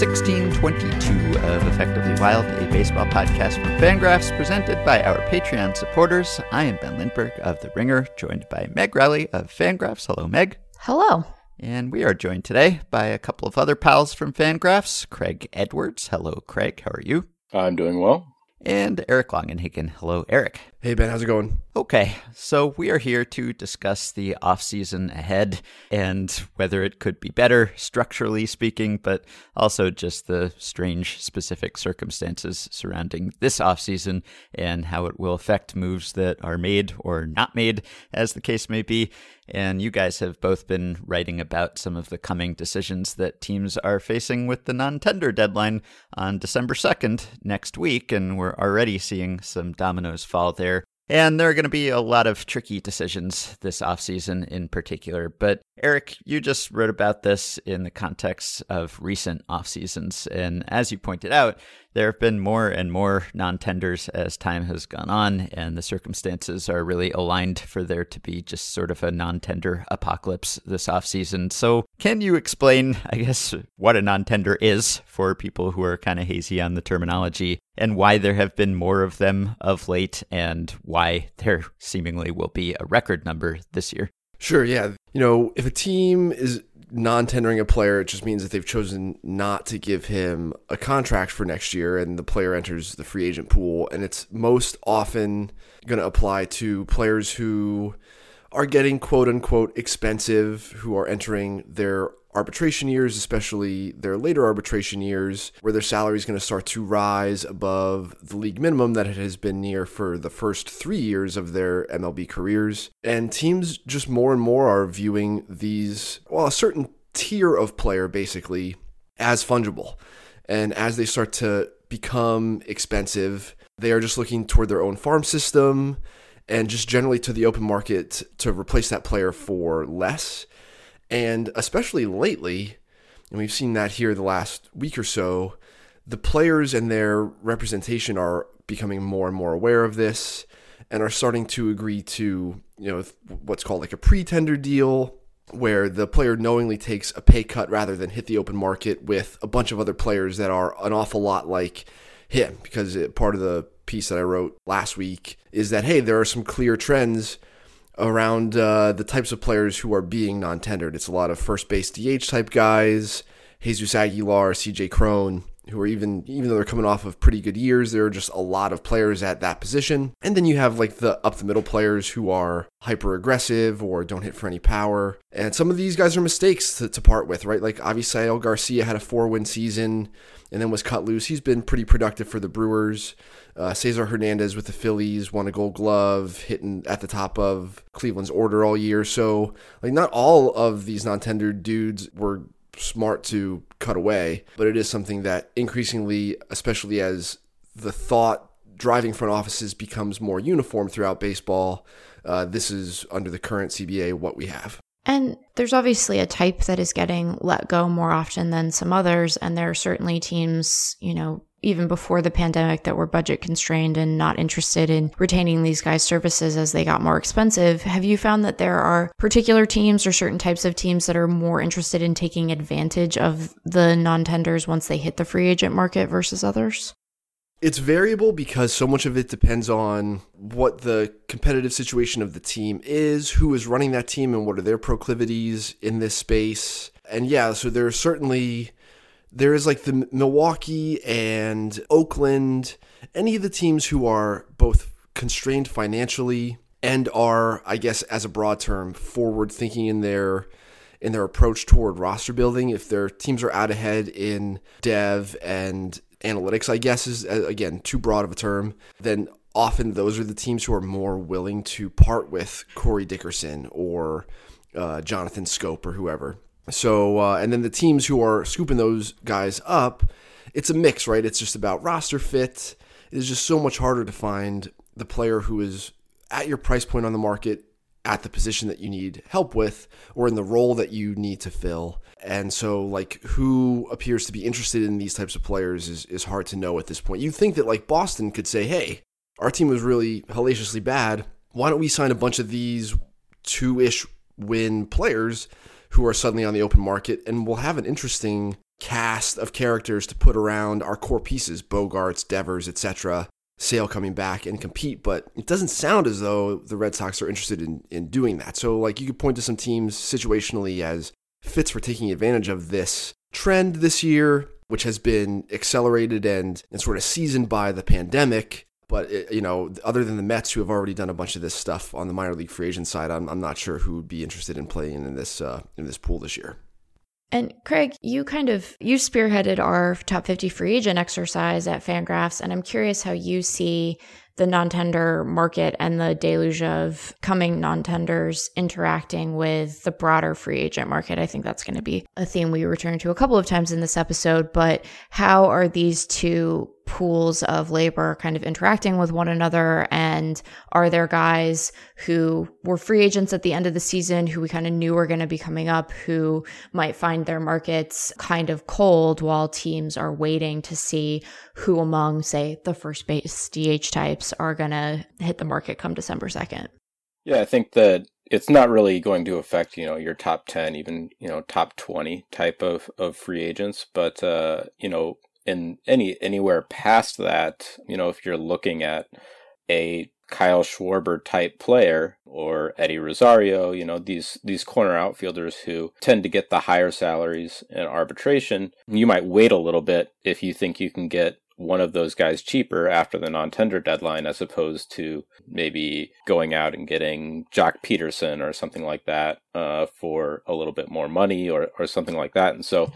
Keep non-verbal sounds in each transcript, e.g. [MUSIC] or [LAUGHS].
welcome to episode 1622 of Effectively Wild, a baseball podcast from Fangraphs presented by our Patreon supporters. I am Ben Lindbergh of The Ringer, joined by Meg Rowley of Fangraphs. Hello, Meg. Hello. And we are joined today by a couple of other pals from Fangraphs, Craig Edwards. Hello, Craig. How are you? I'm doing well. And Eric Longenhagen. Hello, Eric. Hey, Ben. How's it going? Okay, so we are here to discuss the offseason ahead and whether it could be better, structurally speaking, but also just the strange specific circumstances surrounding this offseason and how it will affect moves that are made or not made, as the case may be. And you guys have both been writing about some of the coming decisions that teams are facing with the non tender deadline on December 2nd next week, and we're already seeing some dominoes fall there. And there are going to be a lot of tricky decisions this offseason in particular. But Eric, you just wrote about this in the context of recent off seasons. And as you pointed out, there have been more and more non tenders as time has gone on, and the circumstances are really aligned for there to be just sort of a non tender apocalypse this offseason. So, can you explain, I guess, what a non tender is for people who are kind of hazy on the terminology and why there have been more of them of late and why there seemingly will be a record number this year? Sure, yeah. You know, if a team is non tendering a player, it just means that they've chosen not to give him a contract for next year and the player enters the free agent pool. And it's most often going to apply to players who are getting quote unquote expensive, who are entering their arbitration years, especially their later arbitration years, where their salary is going to start to rise above the league minimum that it has been near for the first three years of their MLB careers. And teams just more and more are viewing these, well, a certain tier of player basically as fungible. And as they start to become expensive, they are just looking toward their own farm system and just generally to the open market to replace that player for less. And especially lately, and we've seen that here the last week or so, the players and their representation are becoming more and more aware of this and are starting to agree to, you know, what's called like a pre-tender deal where the player knowingly takes a pay cut rather than hit the open market with a bunch of other players that are an awful lot like him. Because it, part of the piece that I wrote last week is that hey, there are some clear trends around uh, the types of players who are being non-tendered. It's a lot of first base DH type guys, Jesus Aguilar, CJ Cron, who are even even though they're coming off of pretty good years, there are just a lot of players at that position. And then you have like the up the middle players who are hyper aggressive or don't hit for any power. And some of these guys are mistakes to, to part with, right? Like Avisail Garcia had a four win season and then was cut loose. He's been pretty productive for the Brewers. Uh, Cesar Hernandez with the Phillies won a Gold Glove, hitting at the top of Cleveland's order all year. So, like, not all of these non-tendered dudes were smart to cut away, but it is something that increasingly, especially as the thought driving front offices becomes more uniform throughout baseball, uh, this is under the current CBA what we have. And there's obviously a type that is getting let go more often than some others. And there are certainly teams, you know, even before the pandemic that were budget constrained and not interested in retaining these guys' services as they got more expensive. Have you found that there are particular teams or certain types of teams that are more interested in taking advantage of the non tenders once they hit the free agent market versus others? It's variable because so much of it depends on what the competitive situation of the team is, who is running that team, and what are their proclivities in this space. And yeah, so there are certainly there is like the Milwaukee and Oakland, any of the teams who are both constrained financially and are, I guess, as a broad term, forward thinking in their in their approach toward roster building. If their teams are out ahead in dev and analytics, I guess is uh, again too broad of a term, then often those are the teams who are more willing to part with Corey Dickerson or uh, Jonathan Schoop or whoever so, uh, and then the teams who are scooping those guys up, it's a mix, right? It's just about roster fit. It is just so much harder to find the player who is at your price point on the market at the position that you need help with or in the role that you need to fill. And so like who appears to be interested in these types of players is, is hard to know at this point. You think that like Boston could say, hey, our team was really hellaciously bad. Why don't we sign a bunch of these two-ish win players who are suddenly on the open market, and we'll have an interesting cast of characters to put around our core pieces, Bogaerts, Devers, etc. Sale coming back and compete, but it doesn't sound as though the Red Sox are interested in, in doing that. So, like, you could point to some teams situationally as fits for taking advantage of this trend this year, which has been accelerated and, and sort of seasoned by the pandemic. But it, you know, other than the Mets, who have already done a bunch of this stuff on the minor league free agent side, I'm, I'm not sure who would be interested in playing in this uh, in this pool this year. And Craig, you kind of you spearheaded our top 50 free agent exercise at Fangraphs, and I'm curious how you see the non-tender market and the deluge of coming non-tenders interacting with the broader free agent market. I think that's going to be a theme we return to a couple of times in this episode, but how are these two pools of labor kind of interacting with one another and are there guys who were free agents at the end of the season who we kind of knew were going to be coming up who might find their markets kind of cold while teams are waiting to see who among say the first base DH types are going to hit the market come December 2nd. Yeah, I think that it's not really going to affect, you know, your top 10, even, you know, top 20 type of, of free agents. But, uh, you know, in any anywhere past that, you know, if you're looking at a Kyle Schwarber type player or Eddie Rosario, you know, these these corner outfielders who tend to get the higher salaries in arbitration, you might wait a little bit if you think you can get one of those guys cheaper after the non-tender deadline as opposed to maybe going out and getting Joc Pederson or something like that uh, for a little bit more money or, or something like that. And so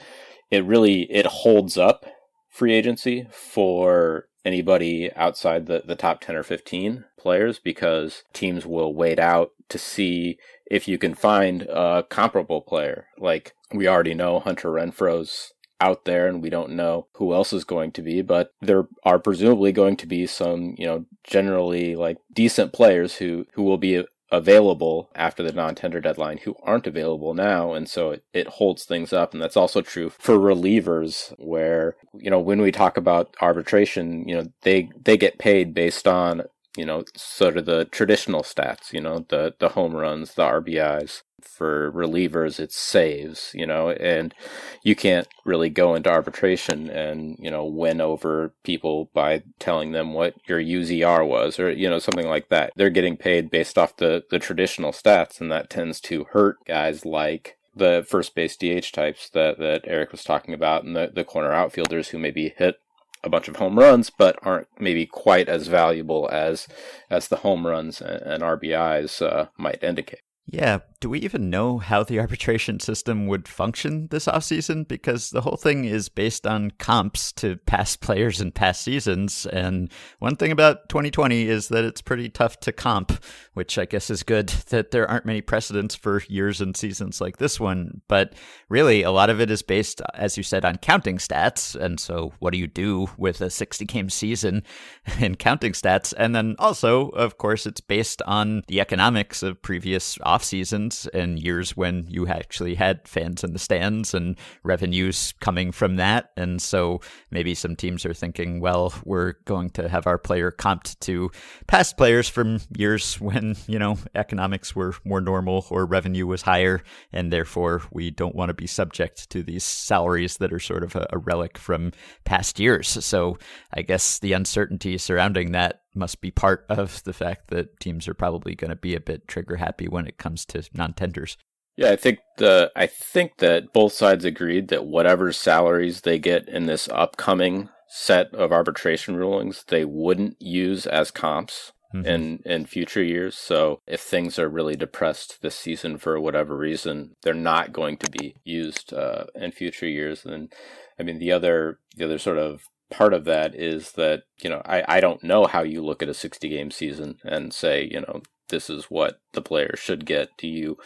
it really it holds up free agency for anybody outside the, the top 10 or 15 players because teams will wait out to see if you can find a comparable player. Like we already know Hunter Renfroe's out there and we don't know who else is going to be, but there are presumably going to be some, you know, generally like decent players who, who will be available after the non-tender deadline who aren't available now and so it, it holds things up. And that's also true for relievers where you know when we talk about arbitration you know they they get paid based on you know sort of the traditional stats you know the the home runs the RBIs for relievers it's saves you know and you can't really go into arbitration and you know win over people by telling them what your UZR was or you know something like that. They're getting paid based off the the traditional stats and that tends to hurt guys like the first base DH types that, that Eric was talking about and the, the corner outfielders who maybe hit a bunch of home runs, but aren't maybe quite as valuable as as the home runs and, and RBIs uh, might indicate. Yeah, do we even know how the [LAUGHS] arbitration system would function this offseason? Because the whole thing is based on comps to past players and past seasons. And one thing about 2020 is that it's pretty tough to comp, which I guess is good [LAUGHS] that there aren't many precedents for years and seasons like this one. But really, a lot of it is based, as you said, on counting stats. And so, what do you do with a 60 game season [LAUGHS] in counting stats? And then also, of course, it's based on the economics of previous off seasons and years when you actually had fans in the stands and revenues coming from that. And so maybe some teams are thinking, well, we're going to have our player comped to past players from years when, you know, economics were more normal or revenue was higher. And therefore, we don't want to be subject to these salaries that are sort of a, a relic from past years. So I guess the uncertainty surrounding that must be part [LAUGHS] of the fact that teams are probably going to be a bit trigger happy when it comes to non-tenders. Yeah, I think the I think that both sides agreed that whatever salaries they get in this upcoming set of arbitration rulings, they wouldn't use as comps mm-hmm. in in future years. So if things are really depressed this season for whatever reason, they're not going to be used uh, in future years. And I mean the other the other sort of part of that is that you know I, I don't know how you look at a 60 game season and say you know this is what the player should get. Do you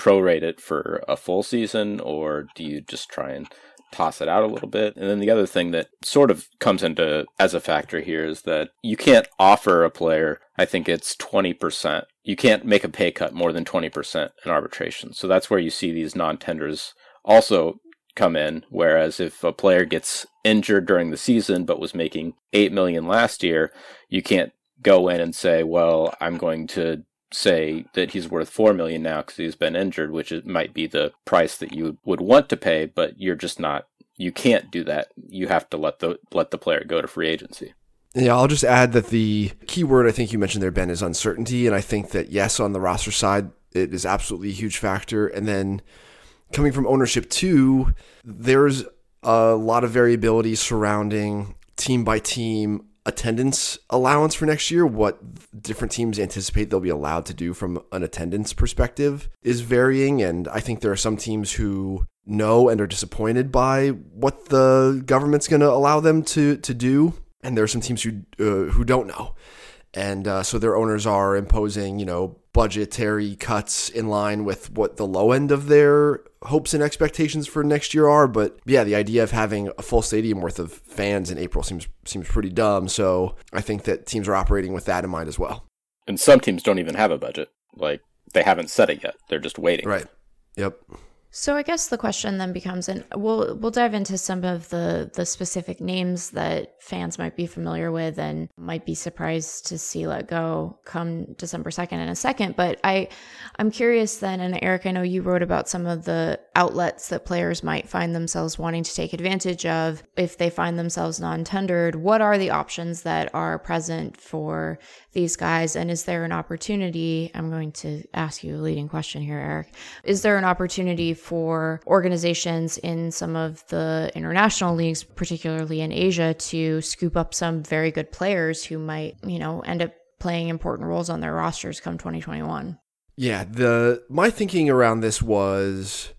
prorate it for a full season or do you just try and toss it out a little bit? And then the other thing that sort of comes into as a factor here is that you can't offer a player i think it's 20% you can't make a pay cut more than 20% in arbitration. So that's where you see these non-tenders also come in. Whereas if a player gets injured during the season but was making eight million last year, you can't go in and say, "Well, I'm going to say that he's worth four million now because he's been injured, which might be the price that you would want to pay, but you're just not. You can't do that. You have to let the let the player go to free agency. Yeah, I'll just add that the key word I think you mentioned there, Ben, is uncertainty. And I think that, yes, on the roster side, it is absolutely a huge factor. And then coming from ownership, too, there's a lot of variability surrounding team by team attendance allowance for next year, what different teams anticipate they'll be allowed to do from an attendance perspective is varying. And I think there are some teams who know and are disappointed by what the government's going to allow them to, to do. And there are some teams who uh, who don't know, and uh, so their owners are imposing you know budgetary cuts in line with what the low end of their hopes and expectations for next year are. But yeah, the idea of having a full stadium worth of fans in April seems seems pretty dumb. So I think that teams are operating with that in mind as well. And some teams don't even have a budget; like they haven't set it yet; they're just waiting. Right. Yep. So I guess the question then becomes, and we'll we'll dive into some of the the specific names that fans might be familiar with and might be surprised to see let go come December second in a second. But I I'm curious then, and Eric, I know you wrote about some of the outlets that players might find themselves wanting to take advantage of if they find themselves non-tendered. What are the options that are present for these guys, and is there an opportunity? I'm going to ask you a leading question here, Eric. Is there an opportunity for organizations in some of the international leagues, particularly in Asia, to scoop up some very good players who might, you know, end up playing important roles on their rosters come 2021. Yeah, the my thinking around this was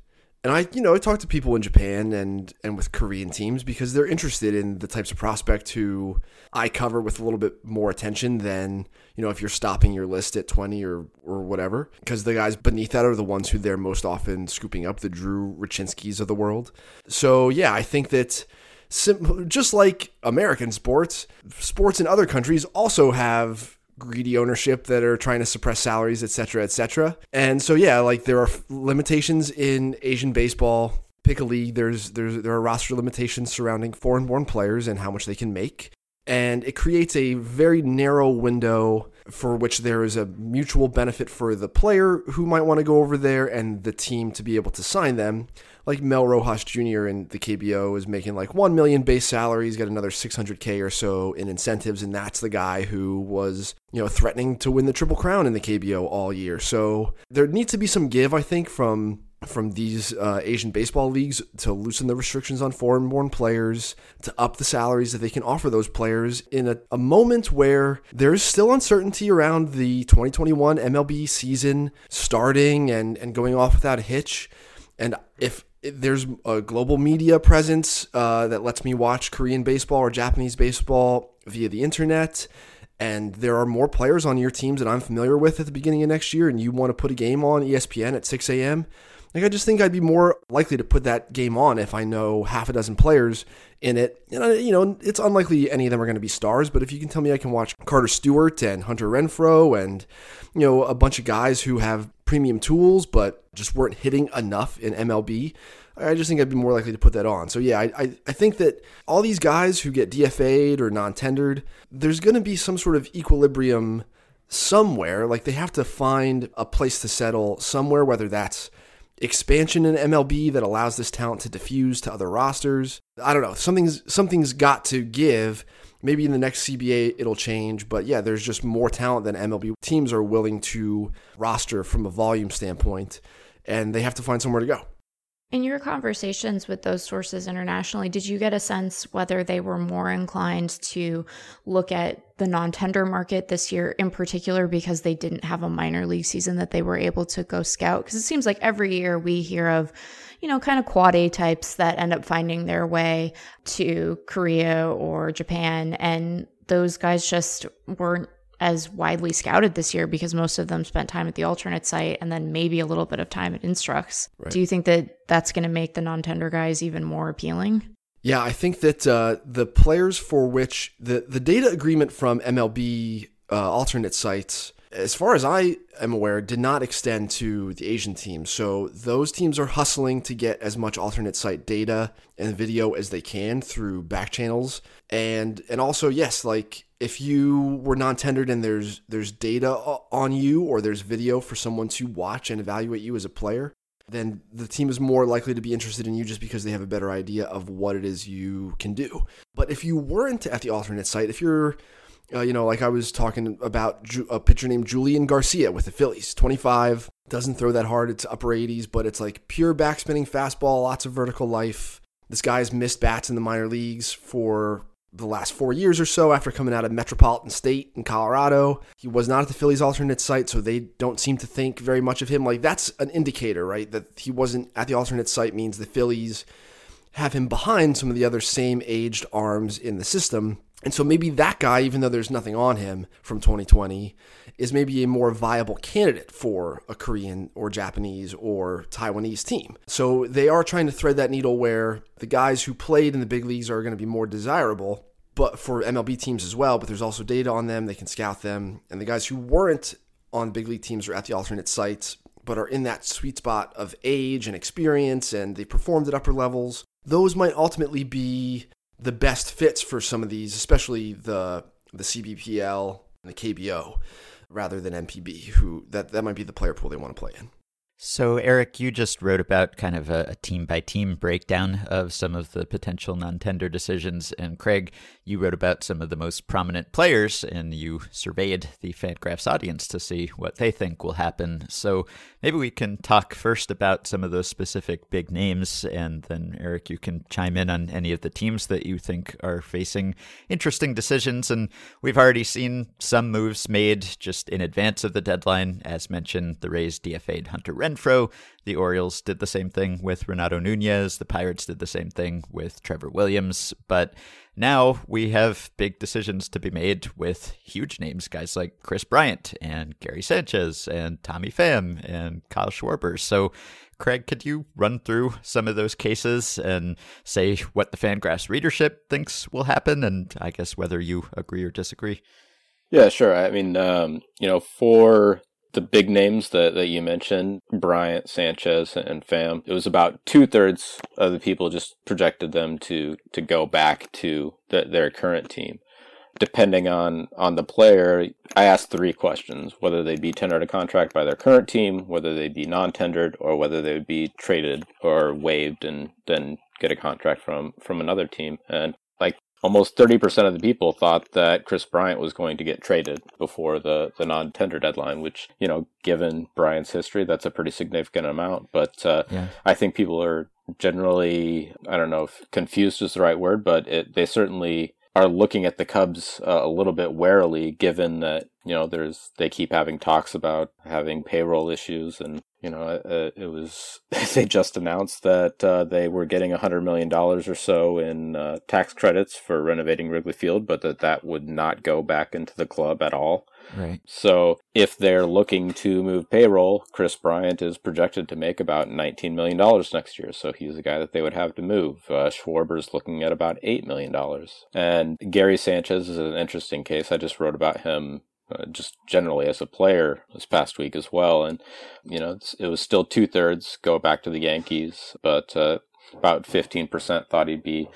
and I, you know, I talked to people in Japan and and with Korean teams because they're interested in the types of prospect who I cover with a little bit more attention than you know if you're stopping your list at 20 or or whatever. Because the guys beneath that are the ones who they're most often scooping up, the Drew Rucinskis of the world. So yeah, I think that. just like American sports, sports in other countries also have greedy ownership that are trying to suppress salaries, et cetera, et cetera. And so, yeah, like there are limitations in Asian baseball. Pick a league. There's there's there are roster limitations surrounding foreign-born players and how much they can make, and it creates a very narrow window for which there is a mutual benefit for the player who might want to go over there and the team to be able to sign them like Mel Rojas Jr. in the KBO is making like 1 million base salary. He's got another 600K or so in incentives. And that's the guy who was, you know, threatening to win the Triple Crown in the KBO all year. So there needs to be some give, I think, from from these uh, Asian baseball leagues to loosen the restrictions on foreign born players, to up the salaries that they can offer those players in a, a moment where there's still uncertainty around the 2021 MLB season starting and, and going off without a hitch. And if there's a global media presence uh, that lets me watch Korean baseball or Japanese baseball via the internet. And there are more players on your teams that I'm familiar with at the beginning of next year, and you want to put a game on ESPN at 6 a.m. Like I just think I'd be more likely to put that game on if I know half a dozen players in it. And you know, it's unlikely any of them are going to be stars, but if you can tell me I can watch Carter Stewart and Hunter Renfroe and you know a bunch of guys who have premium tools but just weren't hitting enough in MLB, I just think I'd be more likely to put that on. So yeah, I, I, I think that all these guys who get DFA'd or non-tendered, there's going to be some sort of equilibrium somewhere. Like they have to find a place to settle somewhere, whether that's expansion in MLB that allows this talent to diffuse to other rosters. I don't know. Something's something's got to give. Maybe in the next CBA it'll change, but yeah, there's just more talent than MLB teams are willing to roster from a volume standpoint, and they have to find somewhere to go. In your conversations with those sources internationally, did you get a sense whether they were more inclined to look at the non tender market this year in particular because they didn't have a minor league season that they were able to go scout? Because it seems like every year we hear of, you know, kind of quad A types that end up finding their way to Korea or Japan. And those guys just weren't as widely scouted this year because most of them spent time at the alternate site and then maybe a little bit of time at Instructs. Right. Do you think that that's going to make the non-tender guys even more appealing? Yeah, I think that uh, the players for which the the data agreement from MLB uh, alternate sites, as far as I am aware, did not extend to the Asian teams. So those teams are hustling to get as much alternate site data and video as they can through back channels, and and also yes, like if you were non-tendered and there's there's data on you or there's video for someone to watch and evaluate you as a player, then the team is more likely to be interested in you just because they have a better idea of what it is you can do. But if you weren't at the alternate site, if you're uh, you know, like I was talking about a pitcher named Julian Garcia with the Phillies, 25, doesn't throw that hard. It's upper 80s, but it's like pure backspinning fastball, lots of vertical life. This guy's missed bats in the minor leagues for the last four years or so after coming out of Metropolitan State in Colorado. He was not at the Phillies alternate site, so they don't seem to think very much of him. Like that's an indicator, right? That he wasn't at the alternate site means the Phillies have him behind some of the other same aged arms in the system. And so maybe that guy, even though there's nothing on him from 2020, is maybe a more viable candidate for a Korean or Japanese or Taiwanese team. So they are trying to thread that needle where the guys who played in the big leagues are going to be more desirable, but for MLB teams as well. But there's also data on them, they can scout them. And the guys who weren't on big league teams are at the alternate sites, but are in that sweet spot of age and experience and they performed at upper levels. Those might ultimately be the best fits for some of these, especially the the CBPL and the KBO, rather than NPB. Who that that might be the player pool they want to play in. So, Eric, you just wrote about kind of a, team by team breakdown of some of the potential non tender decisions. And Craig, you wrote about some of the most prominent players and you surveyed the Fangraphs audience to see what they think will happen. So, maybe we can talk first about some of those specific big names. And then, Eric, you can chime in on any of the teams that you think are facing interesting decisions. And we've already seen some moves made just in advance of the deadline. As mentioned, the Rays DFA'd Hunter Renfroe. The Orioles did the same thing with Renato Nunez. The Pirates did the same thing with Trevor Williams. But now we have big decisions to be made with huge names, guys like Kris Bryant and Gary Sanchez and Tommy Pham and Kyle Schwarber. So, Craig, could you run through some of those cases and say what the Fangraphs readership thinks will happen, and I guess whether you agree or disagree? Yeah, sure. I mean, um, you know, for the big names that, that you mentioned, Bryant, Sanchez, and Pham, it was about two thirds of the people just projected them to to go back to the, their current team. Depending on on the player, I asked three questions: whether they'd be tendered a contract by their current team, whether they'd be non-tendered, or whether they would be traded or waived and then get a contract from from another team. And almost 30% of the people thought that Kris Bryant was going to get traded before the, the non tender deadline, which, you know, given Bryant's history, that's a pretty significant amount. But uh, yeah. I think people are generally, I don't know if confused is the right word, but it, they certainly are looking at the Cubs uh, a little bit warily, given that you know there's they keep having talks about having payroll issues, and you know uh, it was [LAUGHS] they just announced that uh, they were getting a hundred million dollars or so in uh, tax credits for renovating Wrigley Field, but that that would not go back into the club at all. Right. So if they're looking to move payroll, Kris Bryant is projected to make about $19 million next year. So he's a guy that they would have to move. Uh, Schwarber's looking at about $8 million. And Gary Sanchez is an interesting case. I just wrote about him uh, just generally as a player this past week as well. And, you know, it was still two thirds go back to the Yankees, but uh, about 15% thought he'd be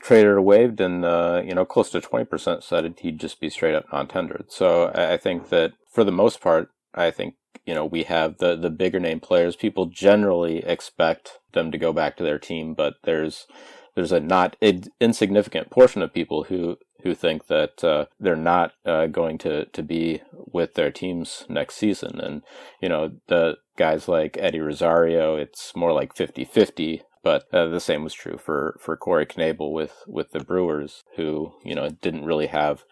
traded or waived, and uh, you know, close to twenty percent said he'd just be straight up non-tendered. So I think that for the most part, I think you know we have the the bigger name players. People generally expect them to go back to their team, but there's there's a not insignificant portion of people who who think that uh, they're not uh, going to, to be with their teams next season. And, you know, the guys like Eddie Rosario, it's more like 50 50 but uh, the same was true for, for Corey Knebel with, with the Brewers, who you know didn't really have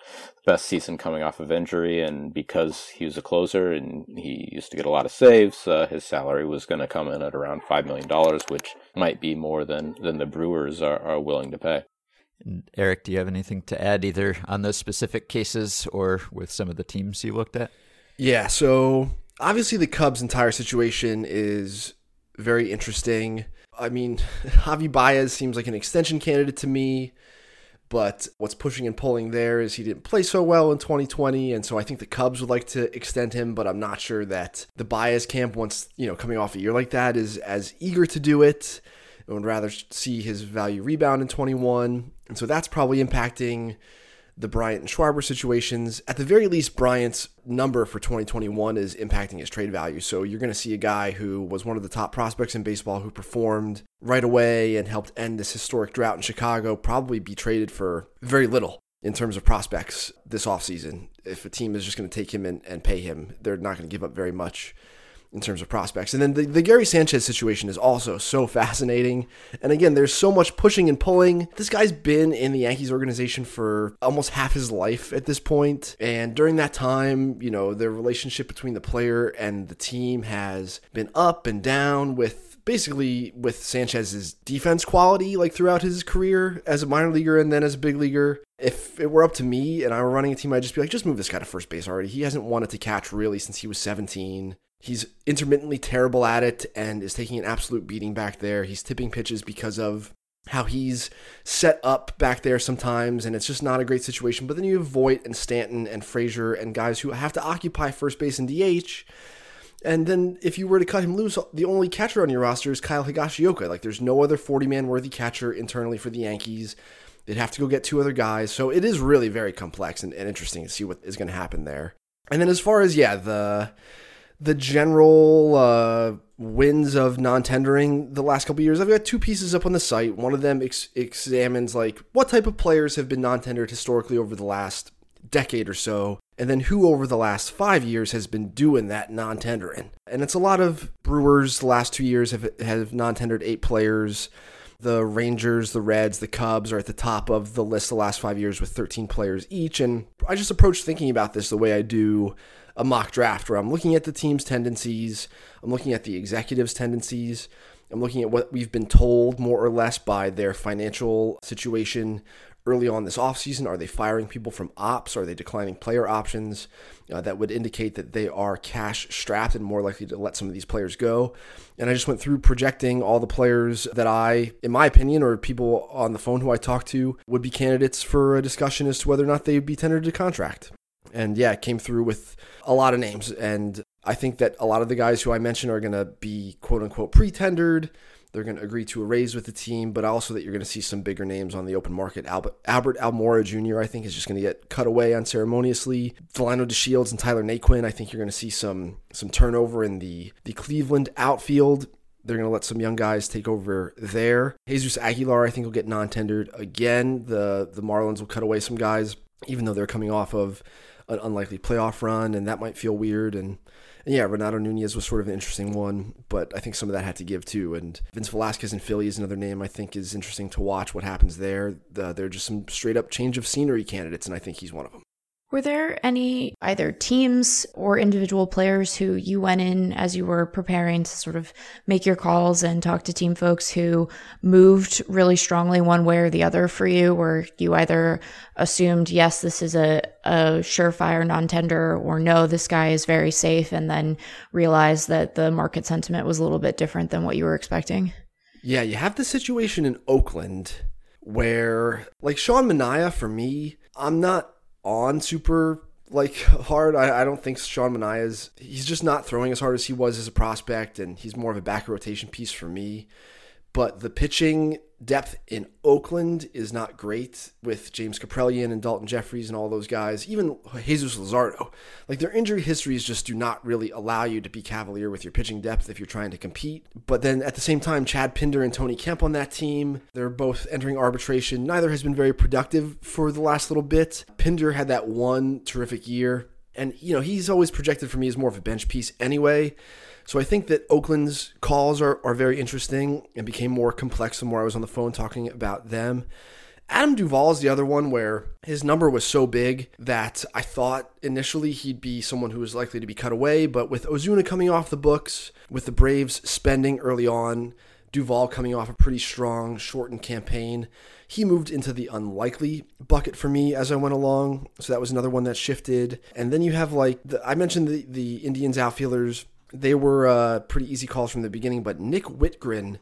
the best season coming off of injury, and because he was a closer and he used to get a lot of saves, uh, his salary was going to come in at around five million dollars, which might be more than than the Brewers are, are willing to pay. And Eric, do you have anything to add either on those specific cases or with some of the teams you looked at? Yeah, so obviously the Cubs' entire situation is very interesting. I mean, [LAUGHS] Javi Baez seems like an extension candidate to me, but what's pushing and pulling there is he didn't play so well in 2020, and so I think the Cubs would like to extend him, but I'm not sure that the Baez camp, once you know coming off a year like that, is as eager to do it. I would rather see his value rebound in 21, and so that's probably impacting the Bryant and Schwarber situations. At the very least, Bryant's number for 2021 is impacting his trade value. So you're going to see a guy who was one of the top prospects in baseball who performed right away and helped end this historic drought in Chicago probably be traded for very little in terms of prospects this offseason. If a team is just going to take him and, and pay him, they're not going to give up very much in terms of prospects. And then the, the Gary Sanchez situation is also so fascinating. And again, there's so much pushing and pulling. This guy's been in the Yankees organization for almost half his life at this point. And during that time, you know, the relationship between the player and the team has been up and down with basically with Sanchez's defense quality like throughout his career as a minor leaguer and then as a big leaguer. If it were up to me and I were running a team, I'd just be like, just move this guy to first base already. He hasn't wanted to catch really since he was 17. He's intermittently terrible at it and is taking an absolute beating back there. He's tipping pitches because of how he's set up back there sometimes, and it's just not a great situation. But then you have Voit and Stanton and Frazier and guys who have to occupy first base and DH. And then if you were to cut him loose, the only catcher on your roster is Kyle Higashioka. Like there's no other 40 man worthy catcher internally for the Yankees. They'd have to go get two other guys. So it is really very complex and, and interesting to see what is going to happen there. And then as far as, yeah, the the general uh, wins of non-tendering the last couple years. I've got two pieces up on the site. One of them ex- examines like what type of players have been non-tendered historically over the last decade or so, and then who over the last five years has been doing that non-tendering. And it's a lot of Brewers. The last two years have have non-tendered eight players. The Rangers, the Reds, the Cubs are at the top of the list the last five years with 13 players each. And I just approach thinking about this the way I do a mock draft where I'm looking at the team's tendencies, I'm looking at the executives' tendencies, I'm looking at what we've been told more or less by their financial situation early on this offseason. Are they firing people from ops? Are they declining player options? Uh, that would indicate that they are cash strapped and more likely to let some of these players go. And I just went through projecting all the players that I, in my opinion, or people on the phone who I talked to, would be candidates for a discussion as to whether or not they would be tendered to contract. And yeah, it came through with a lot of names. And I think that a lot of the guys who I mentioned are going to be quote unquote pre-tendered. They're going to agree to a raise with the team, but also that you're going to see some bigger names on the open market. Albert, Albert Almora Jr., I think, is just going to get cut away unceremoniously. Delino DeShields and Tyler Naquin, I think you're going to see some some turnover in the, the Cleveland outfield. They're going to let some young guys take over there. Jesus Aguilar, I think, will get non-tendered again. The the Marlins will cut away some guys, even though they're coming off of an unlikely playoff run, and that might feel weird. And, and yeah, Renato Nunez was sort of an interesting one, but I think some of that had to give too. And Vince Velasquez in Philly is another name I think is interesting to watch what happens there. The, they're just some straight up change of scenery candidates, and I think he's one of them. Were there any either teams or individual players who you went in as you were preparing to sort of make your calls and talk to team folks who moved really strongly one way or the other for you, where you either assumed, yes, this is a, a surefire non tender, or no, this guy is very safe, and then realized that the market sentiment was a little bit different than what you were expecting? Yeah, you have the situation in Oakland where, like Sean Manaea, for me, I'm not on super like [LAUGHS] hard. I, I don't think Sean Manaea is. He's just not throwing as hard as he was as a prospect, and he's more of a back rotation piece for me. But the pitching depth in Oakland is not great with James Kaprielian and Daulton Jefferies and all those guys, even Jesus Luzardo. Like their injury histories just do not really allow you to be cavalier with your pitching depth if you're trying to compete. But then at the same time, Chad Pinder and Tony Kemp on that team, they're both entering arbitration. Neither has been very productive for the last little bit. Pinder had that one terrific year. And, you know, he's always projected for me as more of a bench piece anyway. So I think that Oakland's calls are, are very interesting and became more complex the more I was on the phone talking about them. Adam Duvall is the other one where his number was so big that I thought initially he'd be someone who was likely to be cut away. But with Ozuna coming off the books, with the Braves spending early on, Duvall coming off a pretty strong, shortened campaign, he moved into the unlikely bucket for me as I went along. So that was another one that shifted. And then you have like the, I mentioned the the Indians outfielders they were uh, pretty easy calls from the beginning, but Nick Wittgren,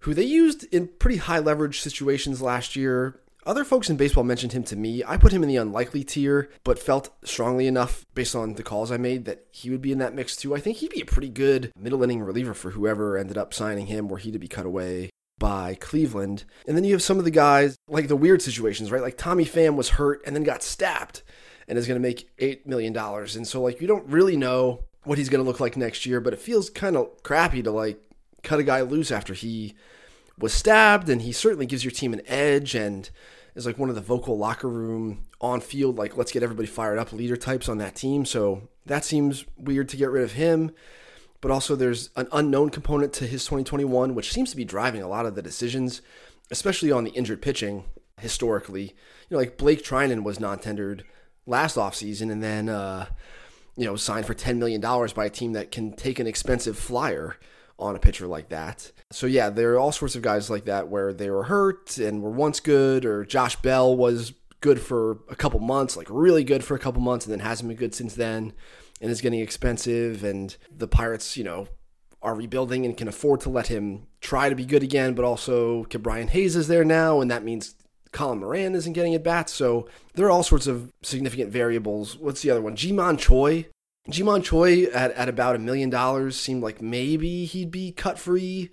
who they used in pretty high leverage situations last year, other folks in baseball mentioned him to me. I put him in the unlikely tier, but felt strongly enough based on the calls I made that he would be in that mix too. I think he'd be a pretty good middle inning reliever for whoever ended up signing him were he to be cut away. by Cleveland. And then you have some of the guys, like the weird situations, right? Like Tommy Pham was hurt and then got stabbed and is going to make $8 million. And so, like, you don't really know what he's going to look like next year, but it feels kind of crappy to, like, cut a guy loose after he was stabbed. And he certainly gives your team an edge and is like one of the vocal locker room on field, like, let's get everybody fired up leader types on that team. So that seems weird to get rid of him but also there's an unknown component to his 2021, which seems to be driving a lot of the decisions, especially on the injured pitching historically. You know, like Blake Treinen was non tendered last offseason and then, uh, you know, signed for $10 million by a team that can take an expensive flyer on a pitcher like that. So, yeah, there are all sorts of guys like that where they were hurt and were once good, or Josh Bell was good for a couple months, like really good for a couple months, and then hasn't been good since then and is getting expensive. And the Pirates, you know, are rebuilding and can afford to let him try to be good again. But also, Brian Hayes is there now, and that means Colin Moran isn't getting at bats. So there are all sorts of significant variables. What's the other one? Ji-Man Choi. Ji-Man Choi at, at about a million dollars seemed like maybe he'd be cut free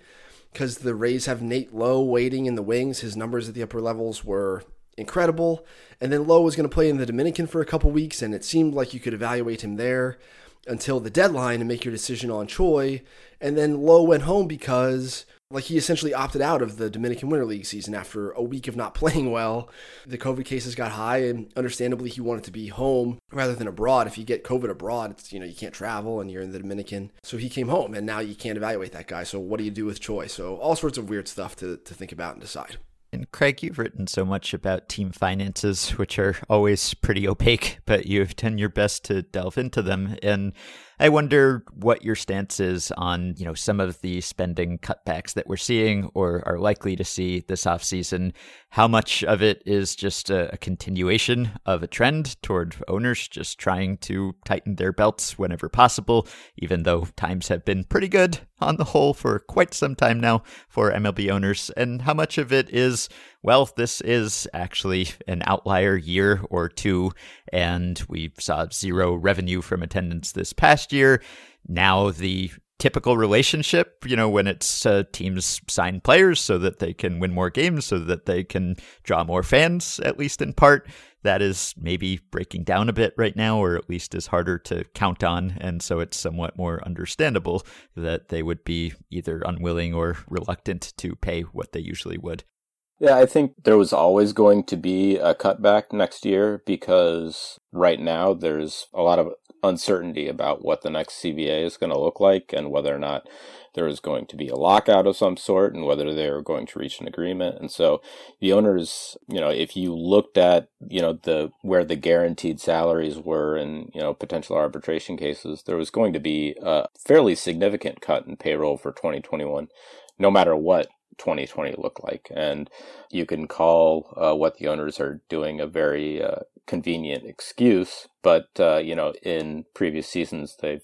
because the Rays have Nate Lowe waiting in the wings. His numbers at the upper levels were incredible. And then Lowe was going to play in the Dominican for a couple weeks, and it seemed like you could evaluate him there until the deadline and make your decision on Choi. And then Lowe went home because like he essentially opted out of the Dominican Winter League season after a week of not [LAUGHS] playing well. The COVID cases got high, and understandably, he wanted to be home rather than abroad. If you get COVID abroad, it's you know you can't travel, and you're in the Dominican, so he came home, and now you can't evaluate that guy. So what do you do with Choi? So all sorts of weird stuff to to think about and decide. And Craig, you've written so much about team finances, [LAUGHS] which are always pretty opaque, but you've done your best to delve into them. And I wonder what your stance is on, you know, some of the spending cutbacks that we're seeing or are likely to see this offseason. How much of it is just a, a continuation of a trend toward owners just trying to tighten their belts whenever possible, even though times have been pretty good on the whole for quite some time now for MLB owners, and how much of it is well, this is actually an outlier year or two, and we saw zero revenue from attendance this past year. Now, the typical relationship, you know, when it's uh, teams sign players so that they can win more games, so that they can draw more fans, at least in part, that is maybe breaking down a bit right now, or at least is harder to count on. And so it's somewhat more understandable that they would be either unwilling or reluctant to pay what they usually would. Yeah, I think there was always going to be a cutback next year because right now there's a lot of uncertainty about what the next CBA is going to look like and whether or not there is going to be a lockout of some sort and whether they're going to reach an agreement. And so the owners, you know, if you looked at, you know, the where the guaranteed salaries were in, you know, potential arbitration cases, there was going to be a fairly significant cut in payroll for 2021 no matter what 2020 look like. And you can call uh, what the owners are doing a very uh, convenient excuse, but uh, you know, in previous seasons they've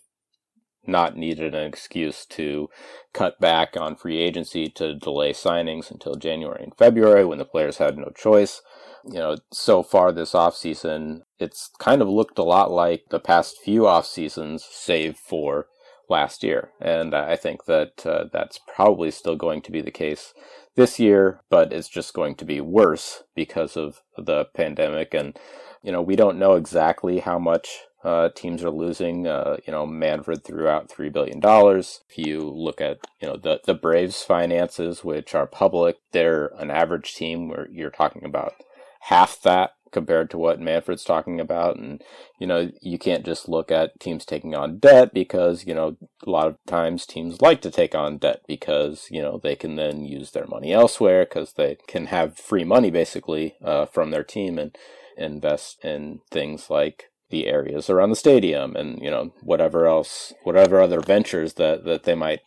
not needed an excuse to cut back on free agency to delay signings until January and February when the players had no choice. You know, so far this offseason, it's kind of looked a lot like the past few off seasons, save for last year. And I think that uh, that's probably still going to be the case this year, but it's just going to be worse because of the pandemic. And, you know, we don't know exactly how much uh, teams are losing. Uh, you know, Manfred threw out $3 billion. If you look at, you know, the, the Braves' finances, which are public, they're an average team where you're talking about half that compared to what Manfred's talking about. And, you know, you can't just look at teams taking on debt because, you know, a lot of times teams like to take on debt because, you know, they can then use their money elsewhere because they can have free money basically uh, from their team and invest in things like the areas around the stadium and, you know, whatever else, whatever other ventures that, that they might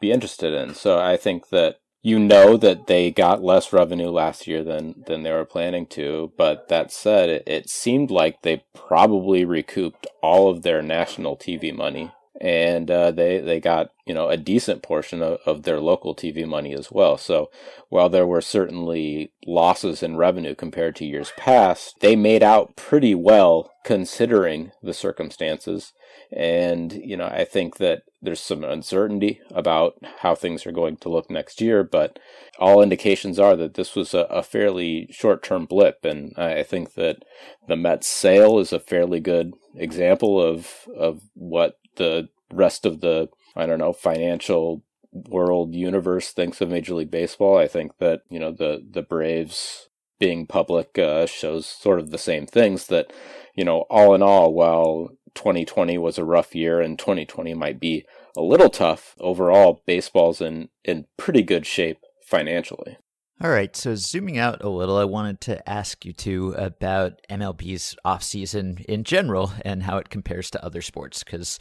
be interested in. So I think that you know that they got less revenue last year than than they were planning to. But that said, it, it seemed like they probably recouped all of their national TV money, and uh, they they got you know a decent portion of, of their local TV money as well. So while there were certainly losses in revenue compared to years past, they made out pretty well considering the circumstances. And you know, I think that there's some uncertainty about how things are going to look next year, but all indications are that this was a, a fairly short term blip. And I think that the Mets sale is a fairly good example of, of what the rest of the, I don't know, financial world universe thinks of Major League Baseball. I think that, you know, the, the Braves being public uh, shows sort of the same things that, you know, all in all, while 2020 was a rough year and 2020 might be a little tough, overall, baseball's in, in pretty good shape financially. All right, so zooming out a little, I wanted to ask you two about MLB's offseason in general and how it compares to other sports. Because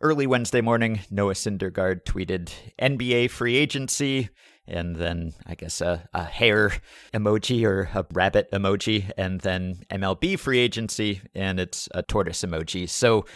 early Wednesday morning, Noah Syndergaard tweeted NBA free agency, and then I guess a, a hare emoji or a rabbit emoji, and then MLB free agency, and it's a tortoise emoji. So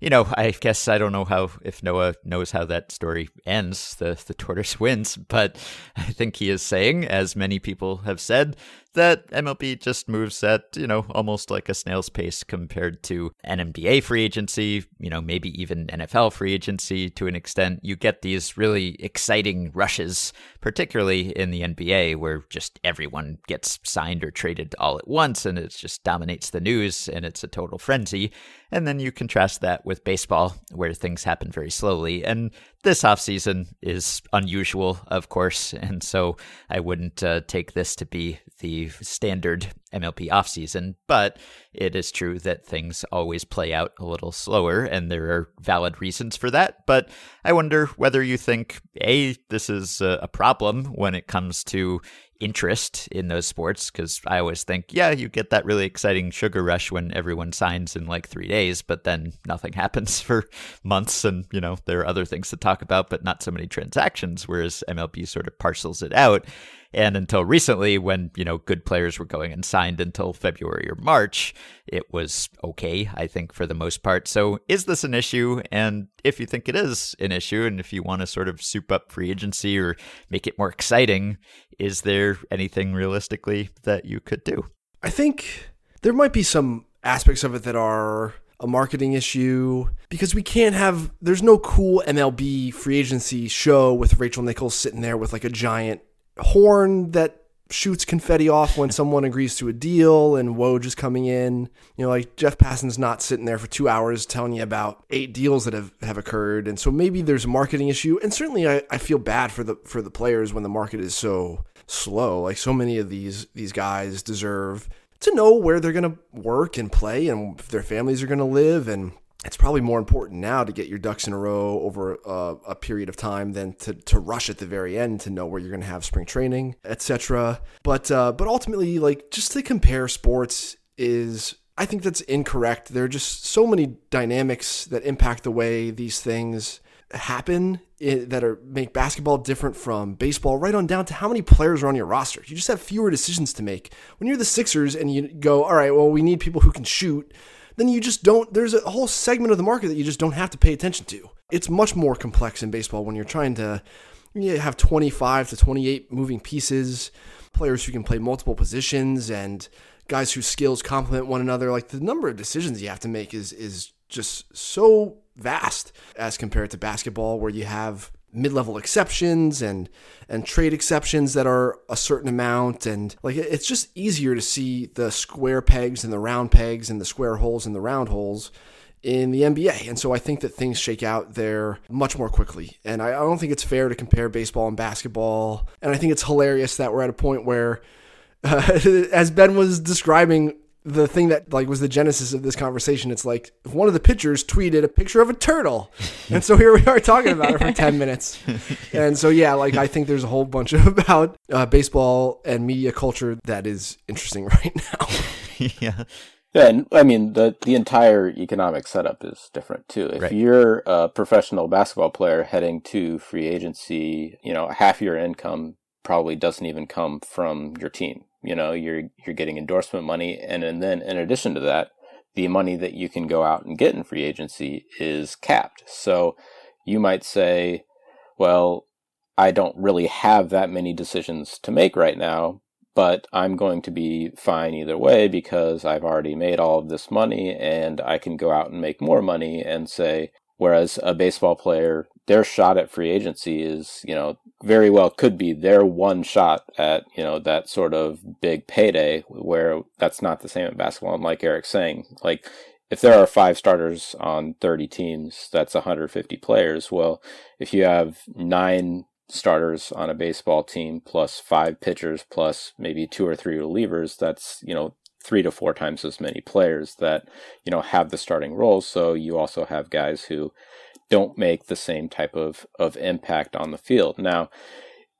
you know, I guess I don't know how if Noah knows how that story ends. The the tortoise [LAUGHS] wins, but I think he is saying, as many people have said, that MLB just moves at, you know, almost like a snail's pace compared to an NBA free agency, you know, maybe even NFL free agency to an extent. You get these really exciting rushes, particularly in the NBA, where just everyone gets signed or traded all at once and it just dominates the news and it's a total frenzy. And then you contrast that with baseball, where things happen very slowly. And this offseason is unusual, of course. And so I wouldn't uh, take this to be the standard MLB offseason, but it is true that things always play out a little slower, and there are valid reasons for that. But I wonder whether you think, A, this is a problem when it comes to interest in those sports because I always think, yeah, you get that really exciting sugar rush when everyone signs in like three days, but then nothing [LAUGHS] happens for months. And, you know, there are other things to talk about, but not so many transactions, whereas MLB sort of parcels it out. And until recently, when, you know, good players were going and signed until February or March, it was okay, I think, for the most part. So is this an issue? And if you think it is an issue, and if you want to sort of soup up free agency or make it more exciting, is there anything realistically that you could do? I think there might be some aspects of it that are a marketing issue because we can't have there's no cool MLB free agency show with Rachel Nichols sitting there with like a giant horn that shoots confetti off when someone agrees to a deal and Woj is coming in. You know, like Jeff Passan's not sitting there for two hours telling you about eight deals that have, have occurred. And so maybe there's a marketing issue. And certainly I, I feel bad for the for the players when the market is so slow. Like so many of these these guys deserve to know where they're gonna work and play and if their families are gonna live and it's probably more important now to get your ducks in a row over a, a, period of time than to, to rush at the very end to know where you're going to have spring training, etc. But uh, but ultimately, like just to compare sports is I think that's incorrect. There are just so many dynamics that impact the way these things happen that are make basketball different from baseball right on down to how many players are on your roster you just have fewer decisions to make when you're the sixers and you go all right well we need people who can shoot then you just don't, there's a whole segment of the market that you just don't have to pay attention to. It's much more complex in baseball when you're trying to you have 25 to 28 moving pieces, players who can play multiple positions, and guys whose skills complement one another. Like the number of decisions you have to make is is just so vast as compared to basketball, where you have mid-level exceptions and and trade exceptions that are a certain amount and like it's just easier to see the square pegs and the round pegs and the square holes and the round holes in the NBA. And so I think that things shake out there much more quickly. And I, don't think it's fair to compare baseball and basketball. And I think it's hilarious that we're at a point where uh, [LAUGHS] as Ben was describing the thing that like was the genesis of this conversation. It's like one of the pitchers tweeted a picture of a turtle, [LAUGHS] and so here we are talking about it for ten [LAUGHS] minutes. And so yeah, like I think there's a whole bunch of [LAUGHS] about uh, baseball and media culture that is interesting right now. yeah. Yeah, and I mean the the entire economic setup is different too. If right. you're a professional basketball player heading to free agency, you know, half your income probably doesn't even come from your team you know you're you're getting endorsement money. And, and then in addition to that the money that you can go out and get in free agency is capped. So you might say well i don't really have that many decisions to make right now but i'm going to be fine either way because i've already made all of this money and i can go out and make more money and say Whereas a baseball player, their shot at free agency is, you know, very well could be their one shot at, you know, that sort of big payday where that's not the same in basketball. And like Eric's saying, like if there are five starters on 30 teams, that's 150 players. Well, if you have nine starters on a baseball team plus five pitchers plus maybe two or three relievers, that's, you know, three to four times as many players that, you know, have the starting roles. So you also have guys who don't make the same type of, of impact on the field. Now,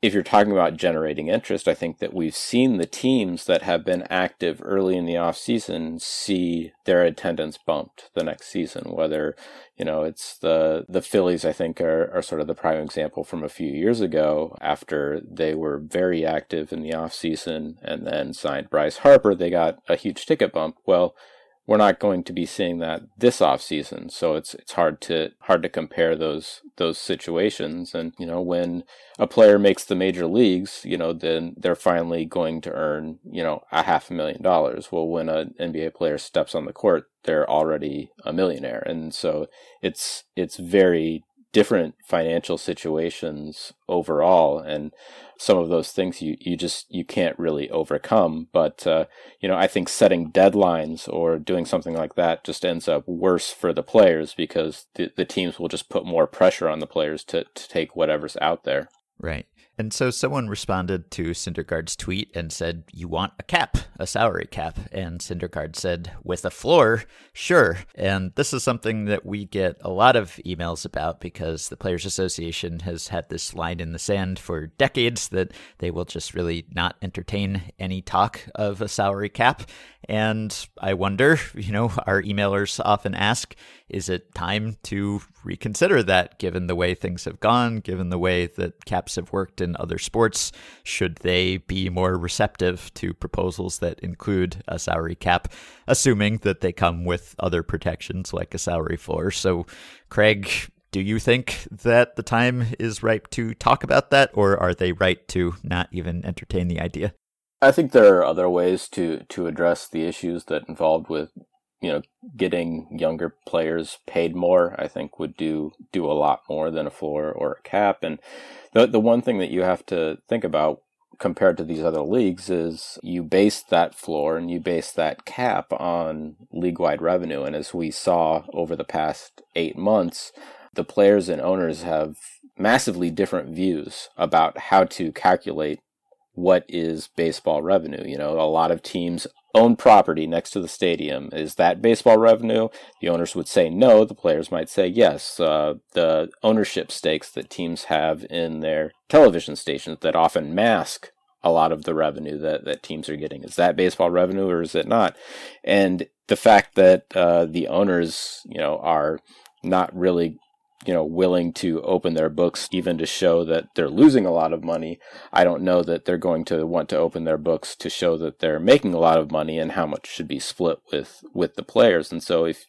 if you're talking about generating interest, I think that we've seen the teams that have been active early in the off season see their attendance bumped the next season. Whether you know it's the the Phillies, I think are are sort of the prime example from a few years ago. After they were very active in the off season and then signed Bryce Harper, they got a huge ticket bump. Well we're not going to be seeing that this off season. So it's it's hard to hard to compare those those situations. And you know, when a player makes the major leagues, you know, then they're finally going to earn you know a half a million dollars. Well, when an NBA player steps on the court, they're already a millionaire, and so it's it's very different financial situations overall and some of those things you, you just you can't really overcome. But uh, you know i think setting deadlines or doing something like that just ends up worse for the players because the, the teams will just put more pressure on the players to, to take whatever's out there. Right and so someone responded to Syndergaard's tweet and said, You want a cap, a salary cap. And Syndergaard said, With a floor, sure. And this is something that we get a lot of emails about because the Players Association has had this line in the sand for decades that they will just really not entertain any talk of a salary cap. And I wonder, you know, our emailers often ask, is it time to reconsider that given the way things have gone, given the way that caps have worked in other sports? Should they be more receptive to proposals that include a salary cap, assuming that they come with other protections like a salary floor? So, Craig, do you think that the time is ripe to talk about that, or are they right to not even entertain the idea? I think there are other ways to to address the issues that involved with you know getting younger players paid more i think would do do a lot more than a floor or a cap and the the one thing that you have to think about compared to these other leagues is you base that floor and you base that cap on league wide revenue and as we saw over the past 8 months the players and owners have massively different views about how to calculate what is baseball revenue. You know, a lot of teams own property next to the stadium. Is that baseball revenue? The owners would say no. The players might say yes. Uh, the ownership stakes that teams have in their television stations that often mask a lot of the revenue that, that teams are getting. Is that baseball revenue or is it not? And the fact that uh, the owners, you know, are not really you know willing to open their books even to show that they're losing a lot of money. I don't know that they're going to want to open their books to show that they're making a lot of money and how much should be split with with the players. And so if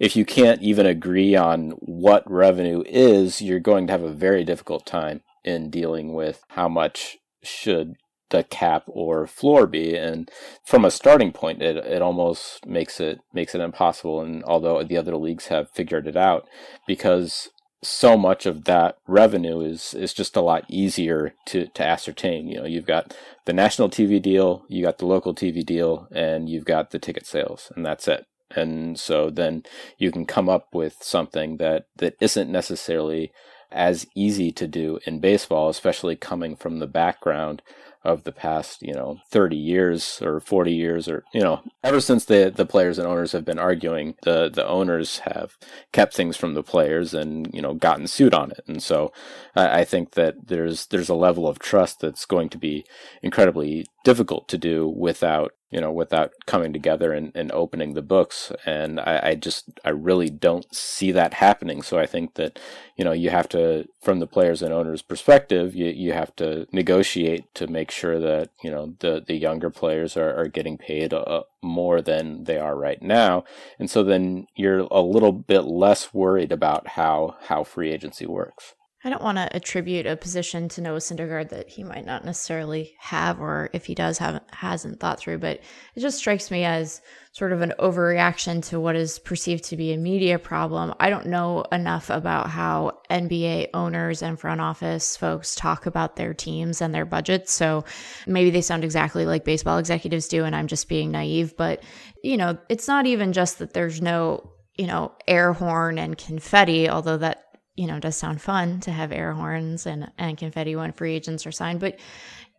if you can't even agree on what revenue is you're going to have a very difficult time in dealing with how much should the cap or floor be and from a starting point it, it almost makes it makes it impossible and although the other leagues have figured it out because so much of that revenue is is just a lot easier to to ascertain. You know you've got the national TV deal you got the local TV deal and you've got the ticket sales and that's it. And so then you can come up with something that that isn't necessarily as easy to do in baseball especially coming from the background of the past, you know, 30 years or 40 years or, you know, ever since the the players and owners have been arguing, the the owners have kept things from the players and, you know, gotten sued on it. And so I, I think that there's there's a level of trust that's going to be incredibly difficult to do without you know, without coming together and, and opening the books. And I, I, just, I really don't see that happening. So I think that, you know, you have to, from the players and owners perspective, you, you have to negotiate to make sure that, you know, the, the younger players are, are getting paid uh, more than they are right now. And so then you're a little bit less worried about how, how free agency works. I don't want to attribute a position to Noah Syndergaard that he might not necessarily have, or if he does have hasn't thought through. But it just strikes me as sort of an overreaction to what is perceived to be a media problem. I don't know enough about how NBA owners and front office folks talk about their teams and their budgets, so maybe they sound exactly like baseball executives do, and I'm just being naive. But you know, it's not even just that there's no you know air horn and confetti, although that you know, does sound fun to have air horns and, and confetti when free agents are signed. But,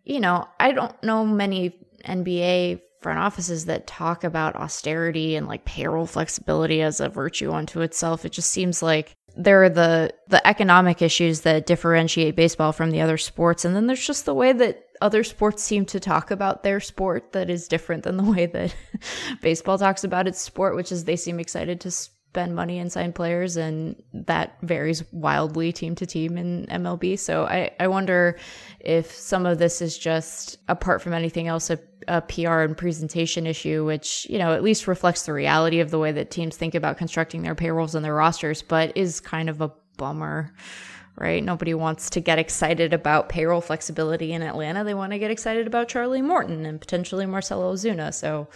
you know, I don't know many NBA front offices that talk about austerity and like payroll flexibility as a virtue unto itself. It just seems like there are the the economic issues that differentiate baseball from the other sports and then there's just the way that other sports seem to talk about their sport that is different than the way that [LAUGHS] baseball talks about its sport which is they seem excited to spend money and sign players, and that varies wildly team to team in MLB. So I, I wonder if some of this is just, apart from anything else, a, a PR and presentation issue, which, you know, at least reflects the reality of the way that teams think about constructing their payrolls and their rosters, but is kind of a bummer right? Nobody wants to get excited about payroll flexibility in Atlanta. They want to get excited about Charlie Morton and potentially Marcelo Ozuna. So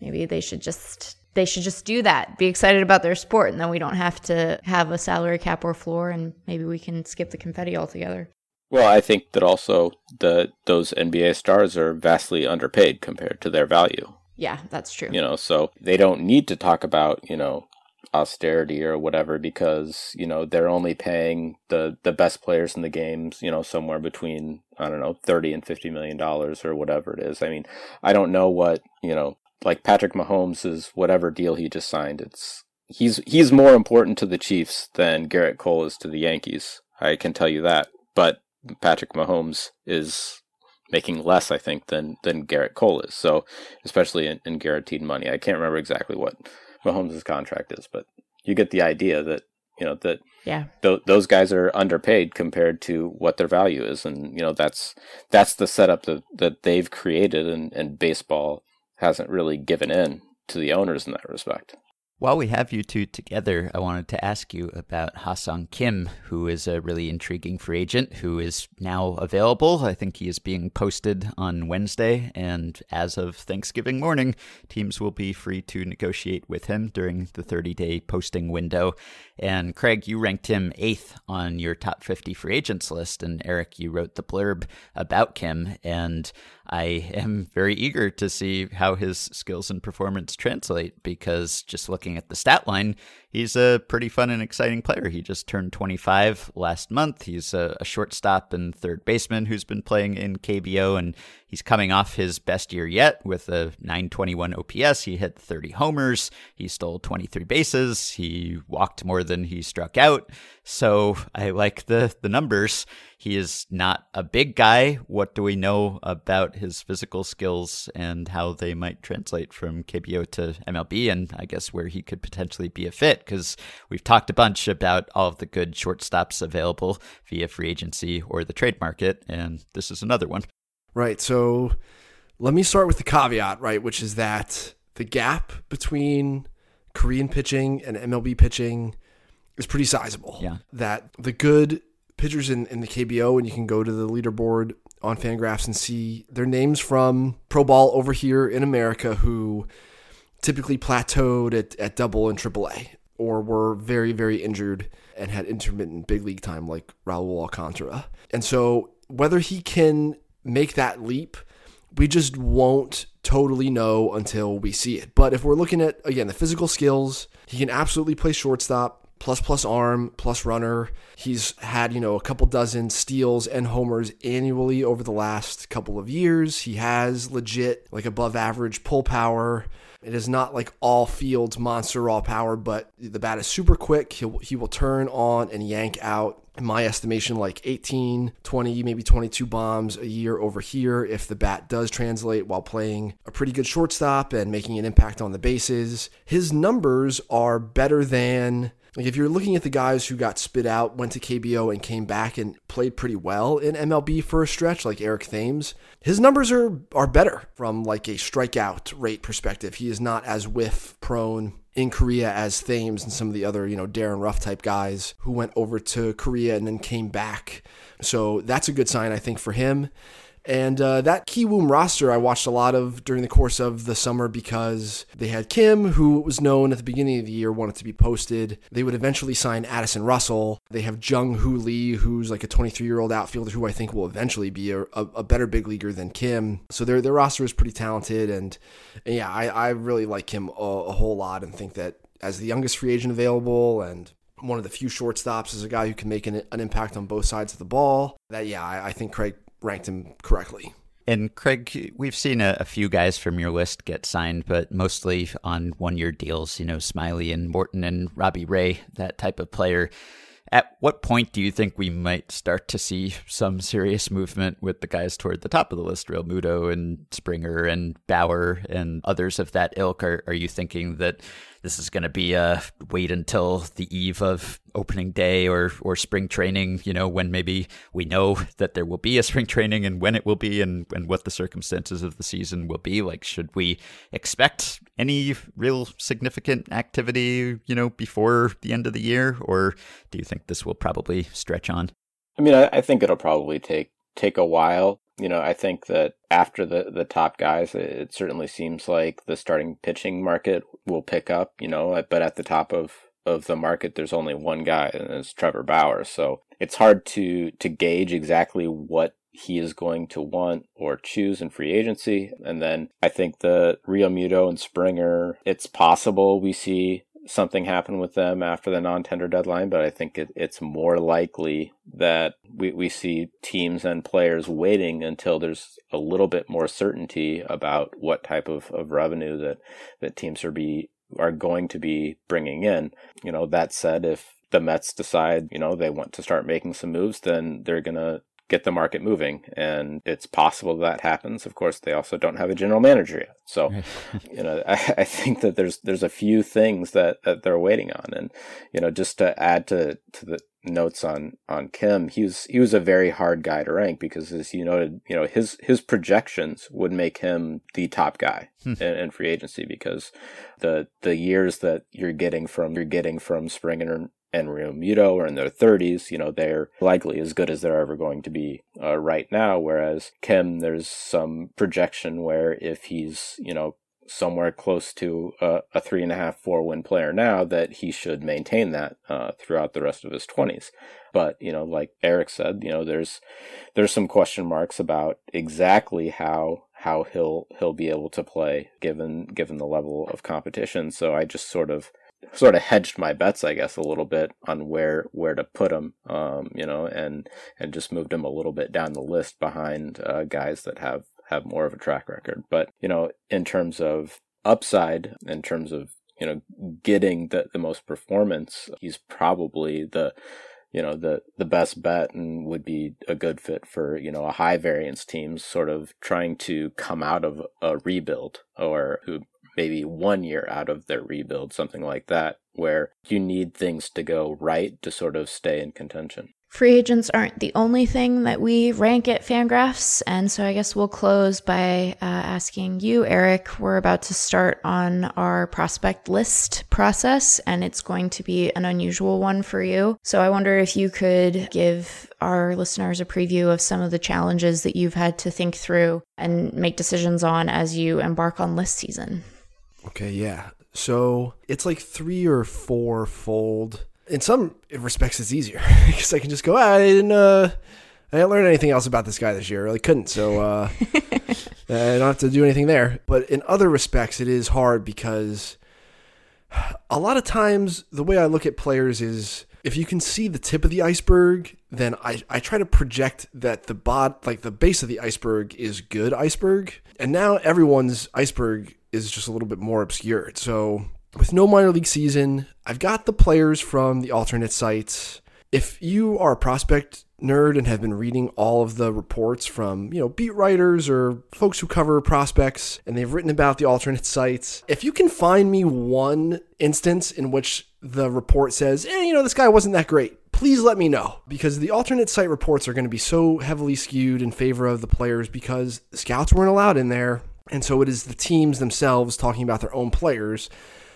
maybe they should just they should just do that. Be excited about their sport, and then we don't have to have a salary cap or floor, and maybe we can skip the confetti altogether. Well, I think that also the those NBA stars are vastly underpaid compared to their value. Yeah, that's true. You know, so they don't need to talk about you know austerity or whatever because you know they're only paying the the best players in the games you know somewhere between i don't know 30 and 50 million dollars or whatever it is i mean i don't know what you know like Patrick Mahomes is whatever deal he just signed. It's he's he's more important to the Chiefs than Gerrit Cole is to the Yankees. I can tell you that. But Patrick Mahomes is making less, I think, than than Gerrit Cole is. So especially in, in guaranteed money, I can't remember exactly what Mahomes' contract is, but you get the idea that you know that yeah th- those guys are underpaid compared to what their value is and you know that's that's the setup that, that they've created and, and baseball hasn't really given in to the owners in that respect. While we have you two together, I wanted to ask you about Ha-Seong Kim, who is a really intriguing free agent who is now available. I think he is being posted on Wednesday, and as of Thanksgiving morning, teams will be free to negotiate with him during the 30 day posting window. And Craig, you ranked him eighth on your top 50 free agents list, and Eric, you wrote the blurb about Kim, and I am very eager to see how his skills and performance translate because just looking at the stat line, he's a pretty fun and exciting player. He just turned 25 last month. He's a, a, shortstop and third baseman who's been playing in KBO, and he's coming off his best year yet with a 921 OPS. He hit 30 homers. He stole 23 bases. He walked more than he struck out. So I like the the numbers. He is not a big guy. What do we know about his physical skills and how they might translate from KBO to MLB? And I guess where he could potentially be a fit because we've talked a bunch about all of the good shortstops available via free agency or the trade market, and this is another one. Right. So let me start with the caveat, right, which is that the gap between Korean pitching and MLB pitching is pretty sizable. Yeah. That the good pitchers in, in the KBO, and you can go to the leaderboard on Fangraphs and see their names from pro ball over here in America who typically plateaued at, at double and triple A or were very, very injured and had intermittent big league time like Raul Alcantara. And so whether he can make that leap, we just won't totally know until we see it. But if we're looking at, again, the physical skills, he can absolutely play shortstop plus plus arm plus runner. He's had, you know, a couple dozen steals and homers annually over the last couple of years. He has legit like above average pull power. It is not like all fields monster raw power, but the bat is super quick. He'll, he will turn on and yank out, in my estimation, like 18, 20, maybe 22 bombs a year over here if the bat does translate while playing a pretty good shortstop and making an impact on the bases. His numbers are better than like if you're looking at the guys who got spit out, went to KBO and came back and played pretty well in MLB for a stretch, like Eric Thames, his numbers are are better from like a strikeout rate perspective. He is not as whiff prone in Korea as Thames and some of the other, you know, Darin Ruf type guys who went over to Korea and then came back. So that's a good sign, I think, for him. And uh, that Kiwoom roster I watched a lot of during the course of the summer because they had Kim, who was known at the beginning of the year, wanted to be posted. They would eventually sign Addison Russell. They have Jung Hoo Lee, who's like a 23 year old outfielder who I think will eventually be a, a, a, better big leaguer than Kim. So their, their roster is pretty talented. And, and yeah, I, I really like Kim a, a whole lot and think that as the youngest free agent available and one of the few shortstops is a guy who can make an, an impact on both sides of the ball. That yeah, I, I think Craig ranked him correctly. And Craig, we've seen a, a, few guys from your list get signed, but mostly on one year deals, you know, Smyly and Morton and Robbie Ray, that type of player. At what point do you think we might start to see some serious movement with the guys toward the top of the list, Realmuto and Springer and Bauer and others of that ilk? Are, are you thinking that this is going to be a wait until the eve of opening day or or spring training you know when maybe we know that there will be a spring training and when it will be and, and what the circumstances of the season will be. Like should we expect any real significant activity you know before the end of the year? Or do you think this will probably stretch on? I mean i, I think it'll probably take take a while you know, I think that after the, the top guys, it certainly seems like the starting pitching market will pick up, you know, but at the top of, of the market, there's only one guy and it's Trevor Bauer. So it's hard to, to gauge exactly what he is going to want or choose in free agency. And then I think the Realmuto and Springer, it's possible we see something happen with them after the non-tender deadline, but I think it, it's more likely that we, we see teams and players waiting until there's a little bit more certainty about what type of, of revenue that, that teams are be are going to be bringing in. You know, that said, if the Mets decide, you know, they want to start making some moves, then they're going to get the market moving. And it's possible that happens. Of course, they also don't have a general manager yet. So, [LAUGHS] you know, I, I, think that there's there's a few things that, that they're waiting on. And, you know, just to add to, to the notes on on Kim, he was he was a very hard guy to rank because as you noted, you know, his his projections would make him the top guy hmm. in, in, free agency because the the years that you're getting from you're getting from Springer and Realmuto are in their 30s, you know, they're likely as good as they're ever going to be uh, right now. Whereas Kim, there's some projection where if he's, you know, somewhere close to a, a three and a half, four win player now, that he should maintain that uh, throughout the rest of his 20s. But you know, like Eric said, you know, there's there's some question marks about exactly how how he'll he'll be able to play given given the level of competition. So I just sort of sort of hedged my bets, I guess, a little bit on where where to put him, um, you know, and and just moved him a little bit down the list behind uh, guys that have have more of a track record. But you know, in terms of upside, in terms of you know getting the the most performance, he's probably the you know the the best bet and would be a good fit for you know a high variance team sort of trying to come out of a rebuild or who maybe one year out of their rebuild, something like that, where you need things to go right to sort of stay in contention. Free agents aren't the only thing that we rank at Fangraphs, and so I guess we'll close by uh, asking you, Eric. We're about to start on our prospect list process, and it's going to be an unusual one for you. So I wonder if you could give our listeners a preview of some of the challenges that you've had to think through and make decisions on as you embark on list season. Okay, yeah. So it's like three or four fold. In some respects, it's easier [LAUGHS] because I can just go. Ah, I didn't. Uh, I didn't learn anything else about this guy this year. I really couldn't. So uh, [LAUGHS] I don't have to do anything there. But in other respects, it is hard because a lot of times the way I look at players is if you can see the tip of the iceberg, then I, I try to project that the bot like the base of the iceberg is good iceberg. And now everyone's iceberg is just a little bit more obscured. So with no minor league season, I've got the players from the alternate sites. If you are a prospect nerd and have been reading all of the reports from, you know, beat writers or folks who cover prospects and they've written about the alternate sites, if you can find me one instance in which the report says, eh, you know, this guy wasn't that great, please let me know because the alternate site reports are going to be so heavily skewed in favor of the players because scouts weren't allowed in there and so it is the teams themselves talking about their own players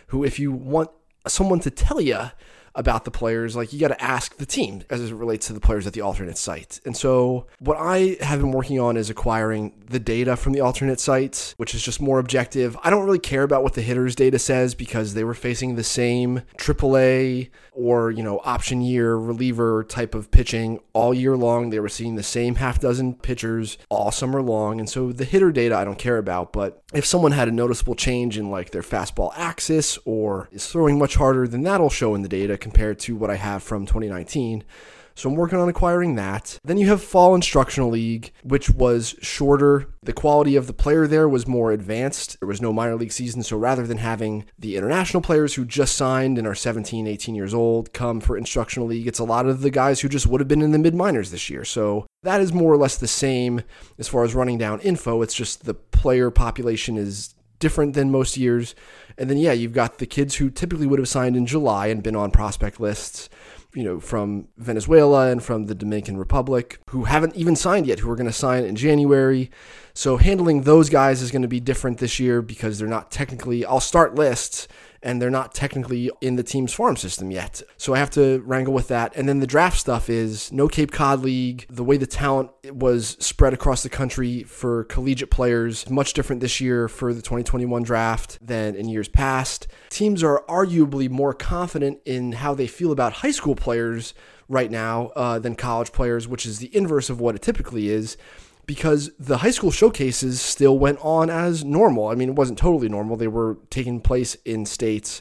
who, if you want someone to tell you about the players, like you got to ask the team as it relates to the players at the alternate site. And so, what I have been working on is acquiring the data from the alternate sites, which is just more objective. I don't really care about what the hitters data says because they were facing the same AAA or, you know, option year reliever type of pitching all year long. They were seeing the same half dozen pitchers all summer long. And so, the hitter data I don't care about, but if someone had a noticeable change in like their fastball axis or is throwing much harder, then that'll show in the data compared to what I have from 2019. So I'm working on acquiring that. Then you have Fall Instructional League, which was shorter. The quality of the player there was more advanced. There was no minor league season. So rather than having the international players who just signed and are 17, 18 years old come for Instructional League, it's a lot of the guys who just would have been in the mid minors this year. So that is more or less the same as far as running down info. It's just the player population is different than most years. And then, yeah, you've got the kids who typically would have signed in July and been on prospect lists, you know, from Venezuela and from the Dominican Republic, who haven't even signed yet, who are going to sign in January. So handling those guys is going to be different this year because they're not technically, I'll start lists and they're not technically in the team's farm system yet. So I have to wrangle with that. And then the draft stuff is no Cape Cod League. The way the talent was spread across the country for collegiate players, much different this year for the 2021 draft than in years past. Teams are arguably more confident in how they feel about high school players right now uh, than college players, which is the inverse of what it typically is because the high school showcases still went on as normal. I mean, it wasn't totally normal. They were taking place in states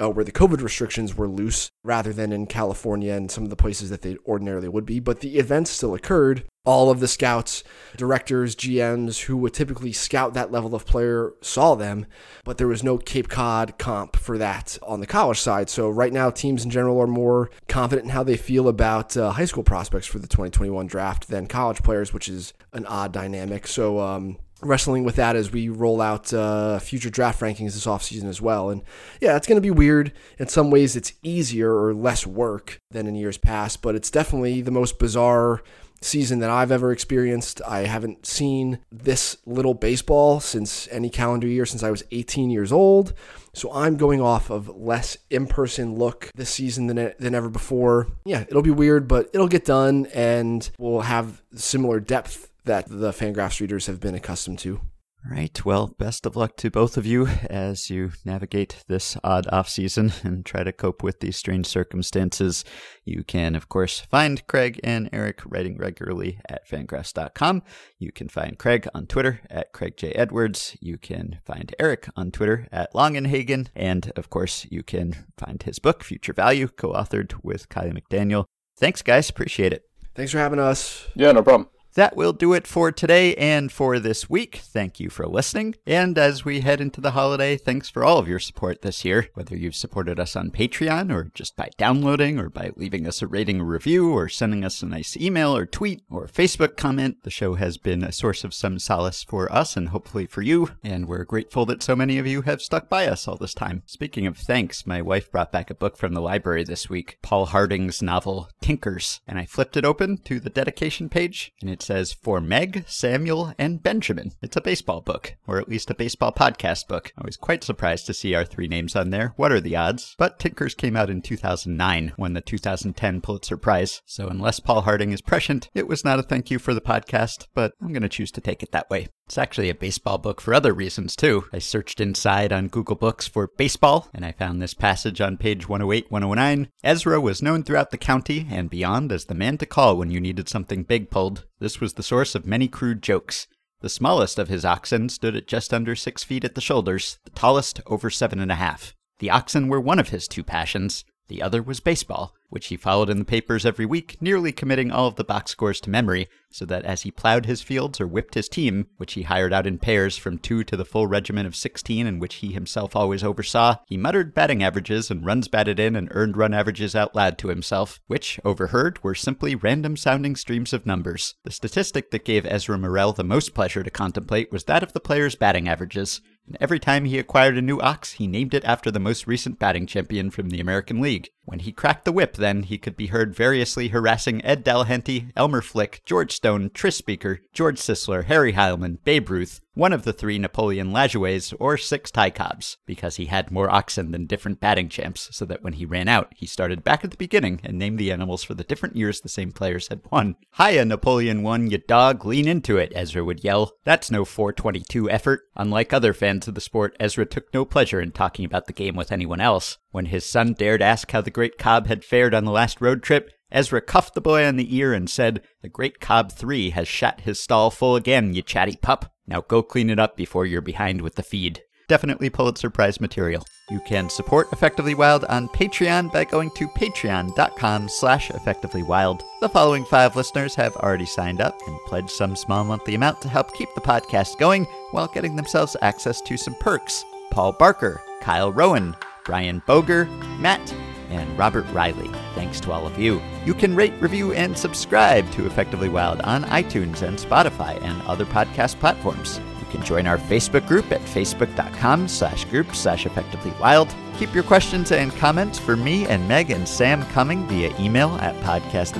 uh, where the COVID restrictions were loose rather than in California and some of the places that they ordinarily would be. But the events still occurred. All of the scouts, directors, GMs who would typically scout that level of player saw them, but there was no Cape Cod comp for that on the college side. So right now, teams in general are more confident in how they feel about uh, high school prospects for the 2021 draft than college players, which is an odd dynamic. So um, wrestling with that as we roll out uh, future draft rankings this offseason as well. And yeah, it's going to be weird. In some ways, it's easier or less work than in years past, but it's definitely the most bizarre season that I've ever experienced. I haven't seen this little baseball since any calendar year since I was 18 years old. So I'm going off of less in-person look this season than than ever before. Yeah, it'll be weird, but it'll get done and we'll have similar depth that the Fangraphs readers have been accustomed to. Right. Well, best of luck to both of you as you navigate this odd off season and try to cope with these strange circumstances. You can, of course, find Craig and Eric writing regularly at fangraphs.com. You can find Craig on Twitter at Craig J. Edwards. You can find Eric on Twitter at Longenhagen. And, of course, you can find his book, Future Value, co authored with Kiley McDaniel. Thanks, guys. Appreciate it. Thanks for having us. Yeah, no problem. That will do it for today and for this week. Thank you for listening. And as we head into the holiday, thanks for all of your support this year. Whether you've supported us on Patreon or just by downloading or by leaving us a rating or review or sending us a nice email or tweet or Facebook comment, the show has been a source of some solace for us and hopefully for you. And we're grateful that so many of you have stuck by us all this time. Speaking of thanks, my wife brought back a book from the library this week, Paul Harding's novel Tinkers. And I flipped it open to the dedication page and it it says for Meg, Samuel, and Benjamin. It's a baseball book, or at least a baseball podcast book. I was quite surprised to see our three names on there. What are the odds? But Tinkers came out in 2009, won the 2010 Pulitzer Prize. So unless Paul Harding is prescient, it was not a thank you for the podcast, but I'm going to choose to take it that way. It's actually a baseball book for other reasons, too. I searched inside on Google Books for baseball, and I found this passage on page 108 109. Ezra was known throughout the county and beyond as the man to call when you needed something big pulled. Was the source of many crude jokes. The smallest of his oxen stood at just under six feet at the shoulders, the tallest over seven and a half. The oxen were one of his two passions. The other was baseball, which he followed in the papers every week, nearly committing all of the box scores to memory, so that as he plowed his fields or whipped his team, which he hired out in pairs from two to the full regiment of 16 and which he himself always oversaw, he muttered batting averages and runs batted in and earned run averages out loud to himself, which, overheard, were simply random sounding streams of numbers. The statistic that gave Ezra Morrell the most pleasure to contemplate was that of the player's batting averages, and every time he acquired a new ox, he named it after the most recent batting champion from the American League. When he cracked the whip, then, he could be heard variously harassing Ed Delahanty, Elmer Flick, George Stone, Tris Speaker, George Sisler, Harry Heilmann, Babe Ruth, one of the three Napoleon Lajoies, or six Ty Cobbs, because he had more oxen than different batting champs, so that when he ran out, he started back at the beginning and named the animals for the different years the same players had won. Hiya, Napoleon won, you dog, lean into it, Ezra would yell. That's no 422 effort. Unlike other fans of the sport, Ezra took no pleasure in talking about the game with anyone else. When his son dared ask how the great Cobb had fared on the last road trip, Ezra cuffed the boy on the ear and said, The great Cobb 3 has shat his stall full again, you chatty pup. Now go clean it up before you're behind with the feed. Definitely Pulitzer Prize material. You can support Effectively Wild on Patreon by going to patreon.com slash effectivelywild. The following five listeners have already signed up and pledged some small monthly amount to help keep the podcast going while getting themselves access to some perks. Paul Barker, Kyle Rowan, Brian Boger, Matt, and Robert Riley. Thanks to all of you. You can rate, review, and subscribe to Effectively Wild on iTunes and Spotify and other podcast platforms. You can join our Facebook group at facebook.com slash group slash effectively wild. Keep your questions and comments for me and Meg and Sam coming via email at podcast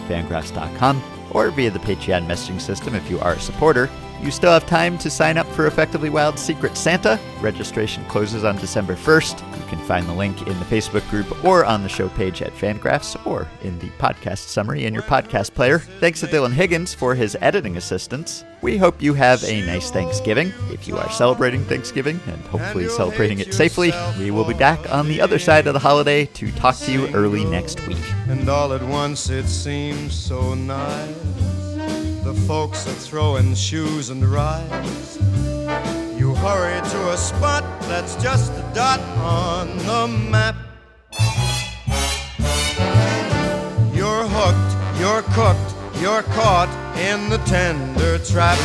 or via the Patreon messaging system if you are a supporter. You still have time to sign up for Effectively Wild Secret Santa. Registration closes on December 1st. You can find the link in the Facebook group or on the show page at Fangraphs or in the podcast summary in your podcast player. Thanks to Dylan Higgins for his editing assistance. We hope you have a nice Thanksgiving. If you are celebrating Thanksgiving and hopefully celebrating it safely, we will be back on the other side of the holiday to talk to you early next week. And all at once it seems so nice. The folks are throwing shoes and rides. You hurry to a spot that's just a dot on the map. You're hooked, you're cooked, you're caught in the tender trap.